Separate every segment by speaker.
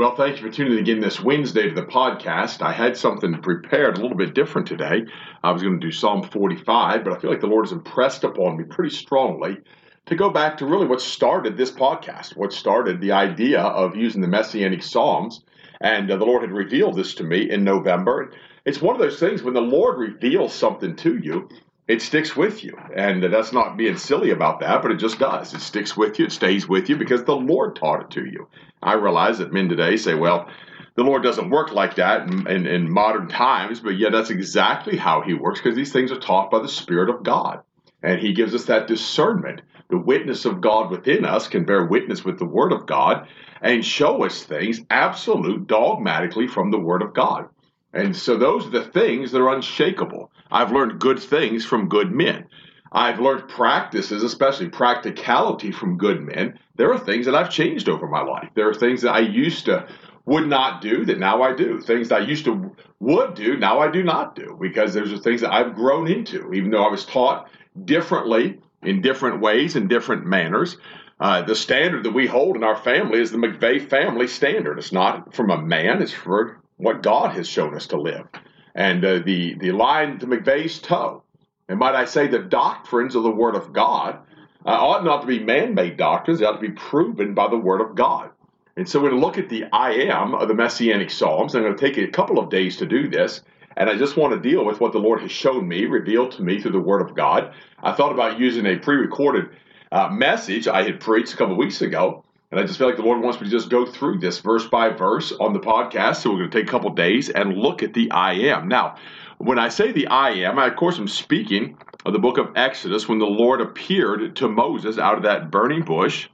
Speaker 1: Well, thank you for tuning in again this Wednesday to the podcast. I had something prepared a little bit different today. I was going to do Psalm 45, but I feel like the Lord has impressed upon me pretty strongly to go back to really what started this podcast, what started the idea of using the Messianic Psalms. And uh, the Lord had revealed this to me in November. It's one of those things when the Lord reveals something to you, it sticks with you. And that's not being silly about that, but it just does. It sticks with you, it stays with you because the Lord taught it to you. I realize that men today say, well, the Lord doesn't work like that in, in, in modern times, but yet that's exactly how He works because these things are taught by the Spirit of God. And He gives us that discernment. The witness of God within us can bear witness with the Word of God and show us things absolute dogmatically from the Word of God. And so those are the things that are unshakable. I've learned good things from good men. I've learned practices, especially practicality from good men. There are things that I've changed over my life. There are things that I used to would not do that now I do. Things that I used to would do, now I do not do because those are things that I've grown into, even though I was taught differently in different ways and different manners. Uh, the standard that we hold in our family is the McVeigh family standard. It's not from a man, it's for what God has shown us to live. And uh, the, the line to McVeigh's toe. And might I say, the doctrines of the Word of God uh, ought not to be man made doctrines, they ought to be proven by the Word of God. And so when to look at the I am of the Messianic Psalms. I'm going to take a couple of days to do this. And I just want to deal with what the Lord has shown me, revealed to me through the Word of God. I thought about using a pre recorded uh, message I had preached a couple of weeks ago. And I just feel like the Lord wants me to just go through this verse by verse on the podcast. So we're going to take a couple days and look at the I am. Now, when I say the I am, I, of course, I'm speaking of the book of Exodus when the Lord appeared to Moses out of that burning bush.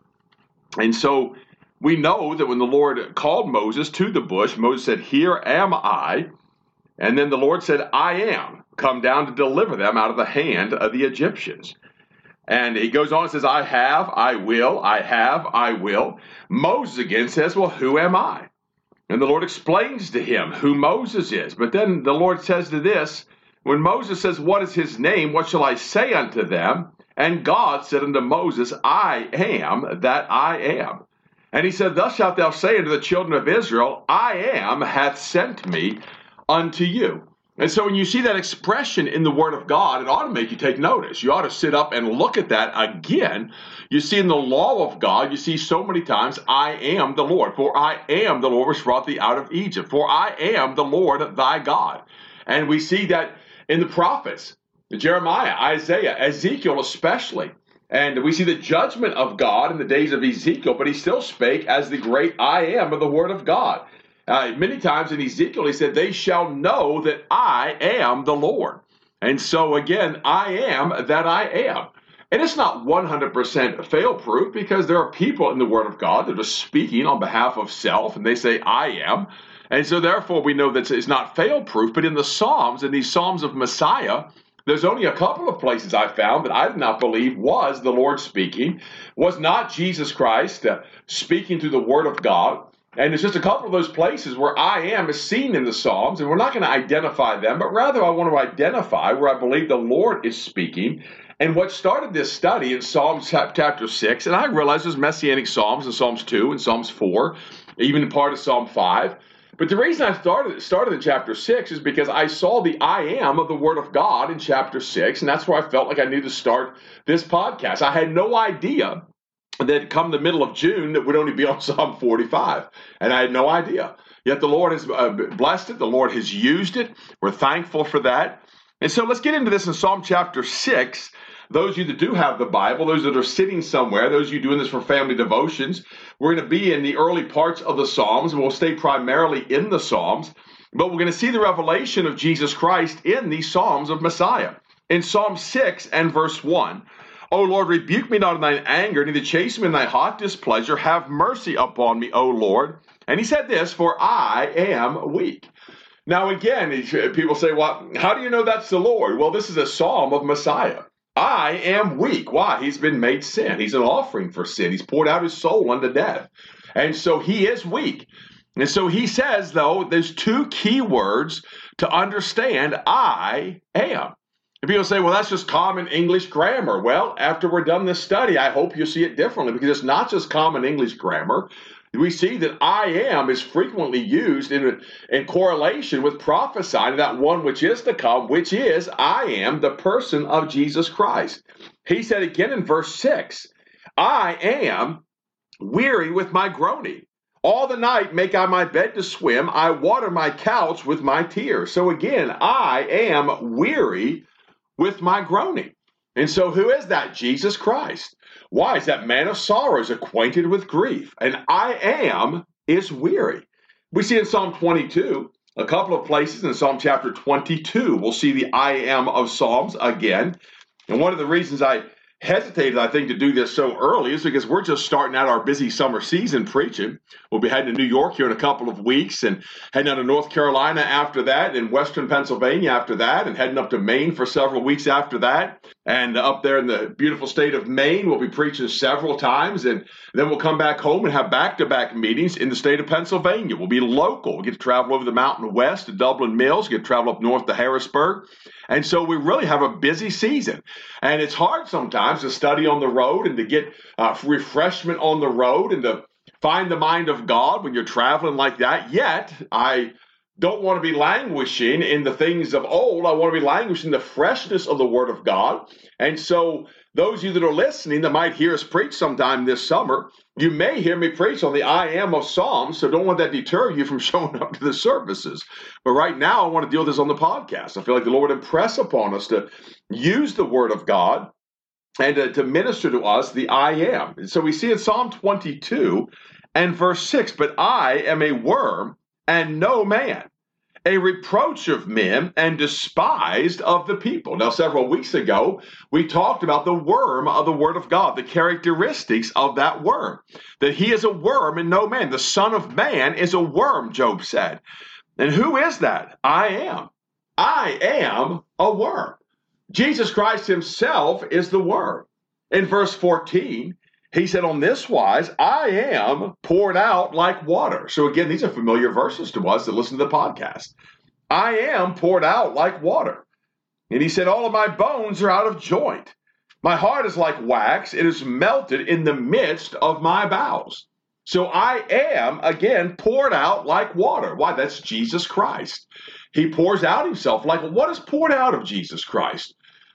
Speaker 1: And so we know that when the Lord called Moses to the bush, Moses said, Here am I. And then the Lord said, I am come down to deliver them out of the hand of the Egyptians. And he goes on and says, I have, I will, I have, I will. Moses again says, Well, who am I? And the Lord explains to him who Moses is. But then the Lord says to this, when Moses says, What is his name? What shall I say unto them? And God said unto Moses, I am that I am. And he said, Thus shalt thou say unto the children of Israel, I am hath sent me unto you. And so when you see that expression in the Word of God, it ought to make you take notice. You ought to sit up and look at that again. You see in the law of God, you see so many times, I am the Lord. For I am the Lord which brought thee out of Egypt. For I am the Lord thy God. And we see that in the prophets, Jeremiah, Isaiah, Ezekiel especially. And we see the judgment of God in the days of Ezekiel, but he still spake as the great I am of the Word of God. Uh, many times in Ezekiel, he said, They shall know that I am the Lord. And so, again, I am that I am. And it's not 100% fail proof because there are people in the Word of God that are speaking on behalf of self and they say, I am. And so, therefore, we know that it's not fail proof. But in the Psalms, in these Psalms of Messiah, there's only a couple of places I found that I did not believe was the Lord speaking, was not Jesus Christ uh, speaking through the Word of God. And it's just a couple of those places where I am is seen in the Psalms, and we're not going to identify them, but rather I want to identify where I believe the Lord is speaking. And what started this study in Psalms chapter 6, and I realize there's Messianic Psalms in Psalms 2 and Psalms 4, even part of Psalm 5. But the reason I started started in chapter 6 is because I saw the I am of the Word of God in chapter 6, and that's where I felt like I needed to start this podcast. I had no idea that come the middle of June that would only be on Psalm 45. And I had no idea. Yet the Lord has uh, blessed it, the Lord has used it. We're thankful for that. And so let's get into this in Psalm chapter 6. those of you that do have the Bible, those that are sitting somewhere, those of you doing this for family devotions, we're going to be in the early parts of the Psalms, we'll stay primarily in the Psalms. But we're going to see the revelation of Jesus Christ in these Psalms of Messiah. In Psalm 6 and verse 1, O Lord, rebuke me not in thine anger, neither chase me in thy hot displeasure. Have mercy upon me, O Lord. And he said this, For I am weak. Now, again, people say, Well, how do you know that's the Lord? Well, this is a psalm of Messiah. I am weak. Why? He's been made sin. He's an offering for sin. He's poured out his soul unto death. And so he is weak. And so he says, though, there's two key words to understand I am. And people say, well, that's just common English grammar. Well, after we're done this study, I hope you see it differently because it's not just common English grammar. We see that I am is frequently used in, in correlation with prophesying that one which is to come, which is I am the person of Jesus Christ. He said again in verse 6 I am weary with my groaning. All the night make I my bed to swim. I water my couch with my tears. So again, I am weary with my groaning. And so, who is that? Jesus Christ. Why is that man of sorrows, acquainted with grief? And I am is weary. We see in Psalm 22, a couple of places in Psalm chapter 22, we'll see the I am of Psalms again. And one of the reasons I hesitated, I think, to do this so early is because we're just starting out our busy summer season preaching. We'll be heading to New York here in a couple of weeks and heading out to North Carolina after that, and Western Pennsylvania after that, and heading up to Maine for several weeks after that. And up there in the beautiful state of Maine, we'll be preaching several times, and then we'll come back home and have back to back meetings in the state of Pennsylvania. We'll be local. We'll get to travel over the mountain west to Dublin Mills, get to travel up north to Harrisburg. And so we really have a busy season. And it's hard sometimes to study on the road and to get uh, refreshment on the road and to find the mind of God when you're traveling like that. Yet, I don't want to be languishing in the things of old. I want to be languishing in the freshness of the Word of God. And so, those of you that are listening that might hear us preach sometime this summer, you may hear me preach on the I am of Psalms. So, don't let that deter you from showing up to the services. But right now, I want to deal with this on the podcast. I feel like the Lord impress upon us to use the Word of God and to, to minister to us the I am. And so, we see in Psalm 22 and verse 6 But I am a worm and no man, a reproach of men and despised of the people. Now, several weeks ago, we talked about the worm of the Word of God, the characteristics of that worm, that he is a worm and no man. The Son of Man is a worm, Job said. And who is that? I am. I am a worm. Jesus Christ himself is the worm. In verse 14, he said, On this wise, I am poured out like water. So again, these are familiar verses to us that listen to the podcast. I am poured out like water. And he said, All of my bones are out of joint. My heart is like wax, it is melted in the midst of my bowels. So I am, again, poured out like water. Why? That's Jesus Christ. He pours out himself like what is poured out of Jesus Christ?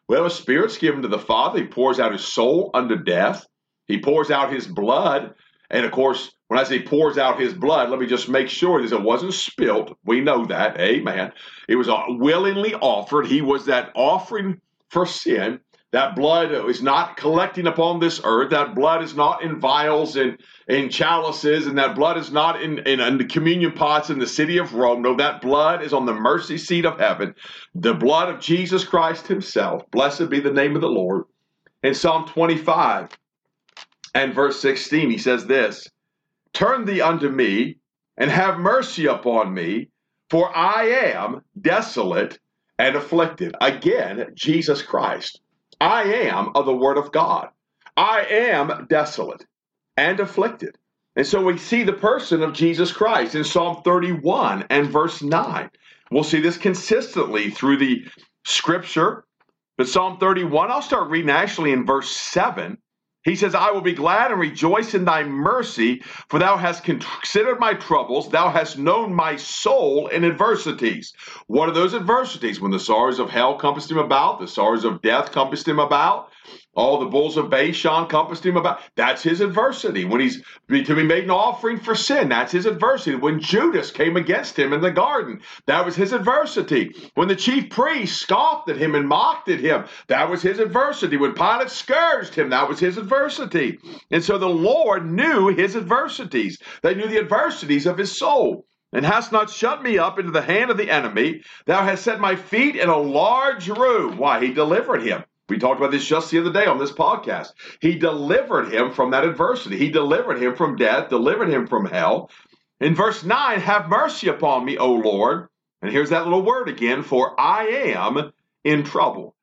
Speaker 1: Well, a spirit's given to the Father. He pours out his soul unto death. He pours out his blood. And of course, when I say pours out his blood, let me just make sure that it wasn't spilt. We know that. Amen. It was uh, willingly offered. He was that offering for sin. That blood is not collecting upon this earth. That blood is not in vials and in chalices, and that blood is not in, in, in, the communion pots in the city of Rome. No, that blood is on the mercy seat of heaven. The blood of Jesus Christ Himself. Blessed be the name of the Lord. In Psalm 25, and verse 16, he says this Turn thee unto me and have mercy upon me, for I am desolate and afflicted. Again, Jesus Christ. I am of the Word of God. I am desolate and afflicted. And so we see the person of Jesus Christ in Psalm 31 and verse 9. We'll see this consistently through the scripture. But Psalm 31, I'll start reading actually in verse 7 he says, I will be glad and rejoice in thy mercy, for thou hast considered my troubles. Thou hast known my soul in adversities. What are those adversities? When the sorrows of hell compassed him about, the sorrows of death compassed him about. All the bulls of Bashan compassed him about. That's his adversity. When he's to be made an offering for sin, that's his adversity. When Judas came against him in the garden, that was his adversity. When the chief priests scoffed at him and mocked at him, that was his adversity. When Pilate scourged him, that was his adversity. And so the Lord knew his adversities. They knew the adversities of his soul and hast not shut me up into the hand of the enemy. Thou hast set my feet in a large room. Why? He delivered him. We talked about this just the other day on this podcast. He delivered him from that adversity. He delivered him from death, delivered him from hell. In verse 9, have mercy upon me, O Lord. And here's that little word again, for I am in trouble.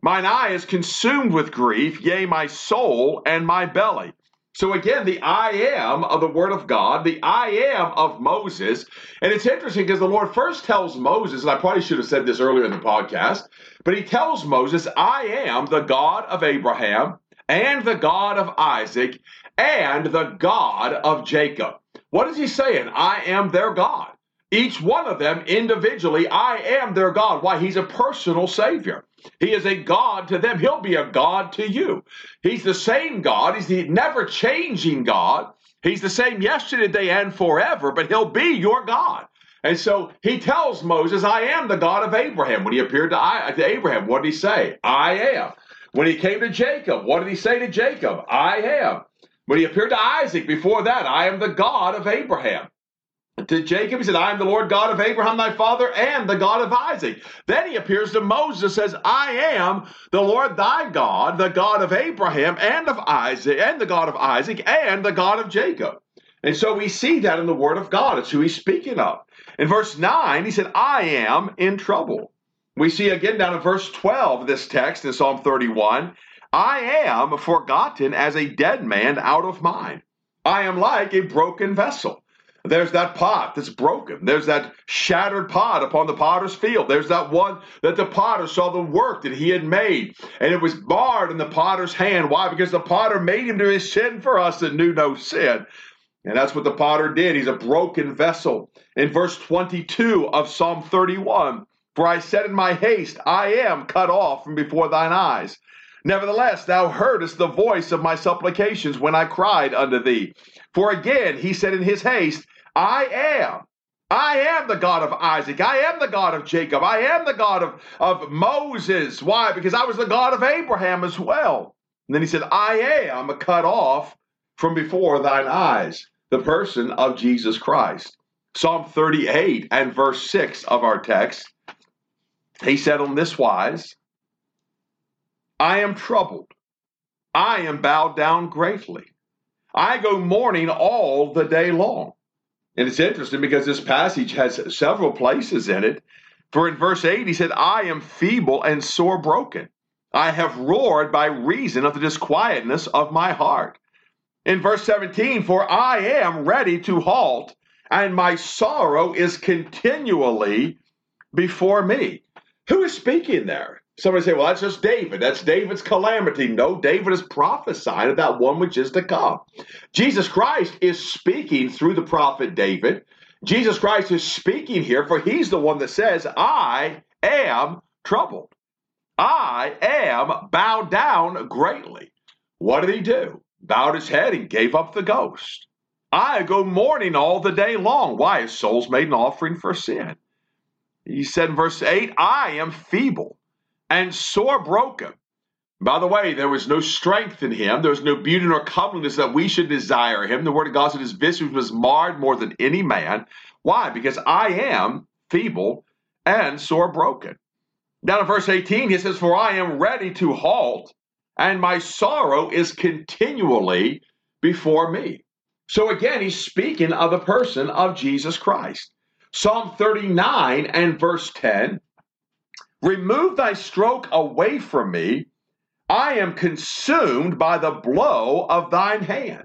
Speaker 1: Mine eye is consumed with grief, yea, my soul and my belly. So again, the I am of the Word of God, the I am of Moses. And it's interesting because the Lord first tells Moses, and I probably should have said this earlier in the podcast, but he tells Moses, I am the God of Abraham and the God of Isaac and the God of Jacob. What is he saying? I am their God. Each one of them individually, I am their God. Why? He's a personal Savior. He is a God to them. He'll be a God to you. He's the same God. He's the never changing God. He's the same yesterday, today, and forever, but he'll be your God. And so he tells Moses, I am the God of Abraham. When he appeared to, Abraham, what did he say? I am. When he came to Jacob, what did he say to Jacob? I am. When he appeared to Isaac, before that, I am the God of Abraham to Jacob, he said, I am the Lord God of Abraham, thy father, and the God of Isaac. Then he appears to Moses, says, I am the Lord thy God, the God of Abraham, and of Isaac, and the God of Isaac, and the God of Jacob. And so we see that in the word of God. It's who he's speaking of. In verse 9, he said, I am in trouble. We see again down in verse 12 of this text in Psalm 31, I am forgotten as a dead man out of mind. I am like a broken vessel. There's that pot that's broken. There's that shattered pot upon the potter's field. There's that one that the potter saw the work that he had made, and it was barred in the potter's hand. Why? Because the potter made him to his sin for us that knew no sin. And that's what the potter did. He's a broken vessel. In verse 22 of Psalm 31, for I said in my haste, I am cut off from before thine eyes. Nevertheless, thou heardest the voice of my supplications when I cried unto thee. For again he said in his haste, I am. I am the God of Isaac. I am the God of Jacob. I am the God of, of Moses. Why? Because I was the God of Abraham as well. And then he said, I am cut off from before thine eyes, the person of Jesus Christ. Psalm 38 and verse 6 of our text, he said on this wise, I am troubled. I am bowed down greatly. I go mourning all the day long. And it's interesting because this passage has several places in it. For in verse 8, he said, I am feeble and sore broken. I have roared by reason of the disquietness of my heart. In verse 17, for I am ready to halt, and my sorrow is continually before me. Who is speaking there? Somebody say, well, that's just David. That's David's calamity. No, David is prophesying that one which is to come. Jesus Christ is speaking through the prophet David. Jesus Christ is speaking here, for he's the one that says, I am troubled. I am bowed down greatly. What did he do? Bowed his head and gave up the ghost. I go mourning all the day long. Why? His soul's made an offering for sin. He said in verse 8, I am feeble and sore broken. By the way, there was no strength in him. There was no beauty nor comeliness that we should desire him. The word of God said his visage was marred more than any man. Why? Because I am feeble and sore broken. Down in verse 18, he says, For I am ready to halt, and my sorrow is continually before me. So again, he's speaking of the person of Jesus Christ. Psalm 39 and verse 10 Remove thy stroke away from me. I am consumed by the blow of thine hand.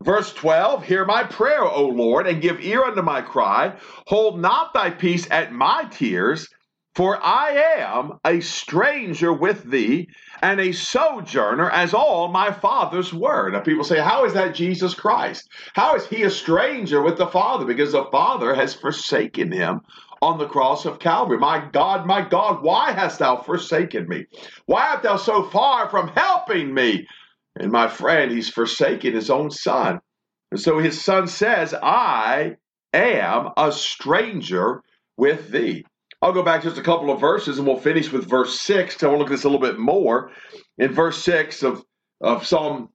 Speaker 1: Verse 12 Hear my prayer, O Lord, and give ear unto my cry. Hold not thy peace at my tears, for I am a stranger with thee and a sojourner as all my Father's word. Now, people say, How is that Jesus Christ? How is he a stranger with the Father? Because the Father has forsaken him on the cross of Calvary. My God, my God, why hast thou forsaken me? Why art thou so far from helping me? And my friend, he's forsaken his own son. And so his son says, I am a stranger with thee. I'll go back just a couple of verses and we'll finish with verse 6. I want to look at this a little bit more. In verse 6 of, of Psalm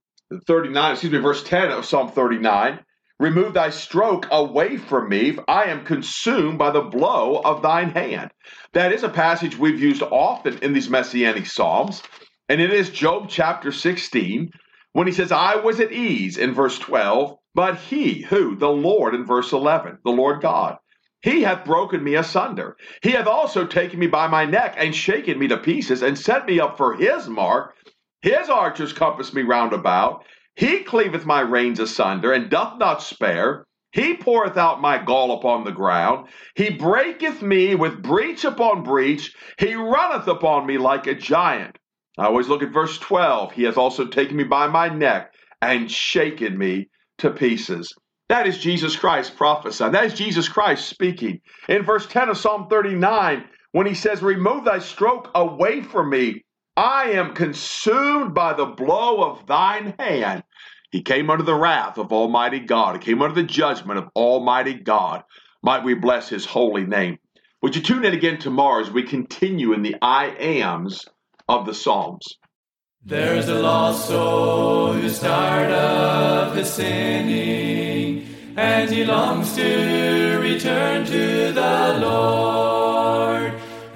Speaker 1: 39, excuse me, verse 10 of Psalm 39, remove thy stroke away from me, I am consumed by the blow of thine hand. That is a passage we've used often in these messianic psalms, and it is Job chapter 16 when he says, I was at ease in verse 12, but he, who? The Lord in verse 11, the Lord God he hath broken me asunder. He hath also taken me by my neck and shaken me to pieces and set me up for his mark. His archers compass me round about. He cleaveth my reins asunder and doth not spare. He poureth out my gall upon the ground. He breaketh me with breach upon breach. He runneth upon me like a giant. I always look at verse 12. He hath also taken me by my neck and shaken me to pieces. That is Jesus Christ prophesying. That is Jesus Christ speaking. In verse 10 of Psalm 39, when he says, Remove thy stroke away from me, I am consumed by the blow of thine hand. He came under the wrath of Almighty God. He came under the judgment of Almighty God. Might we bless his holy name. Would you tune in again tomorrow as we continue in the I ams of the Psalms?
Speaker 2: There's a lost soul who's tired of his sinning, and he longs to return to the Lord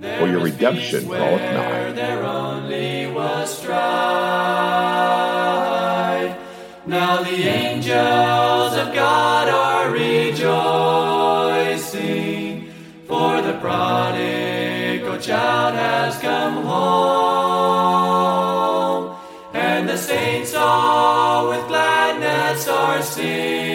Speaker 1: for your redemption draweth nigh.
Speaker 2: Now the angels of God are rejoicing for the prodigal child has come home, and the saints all with gladness are singing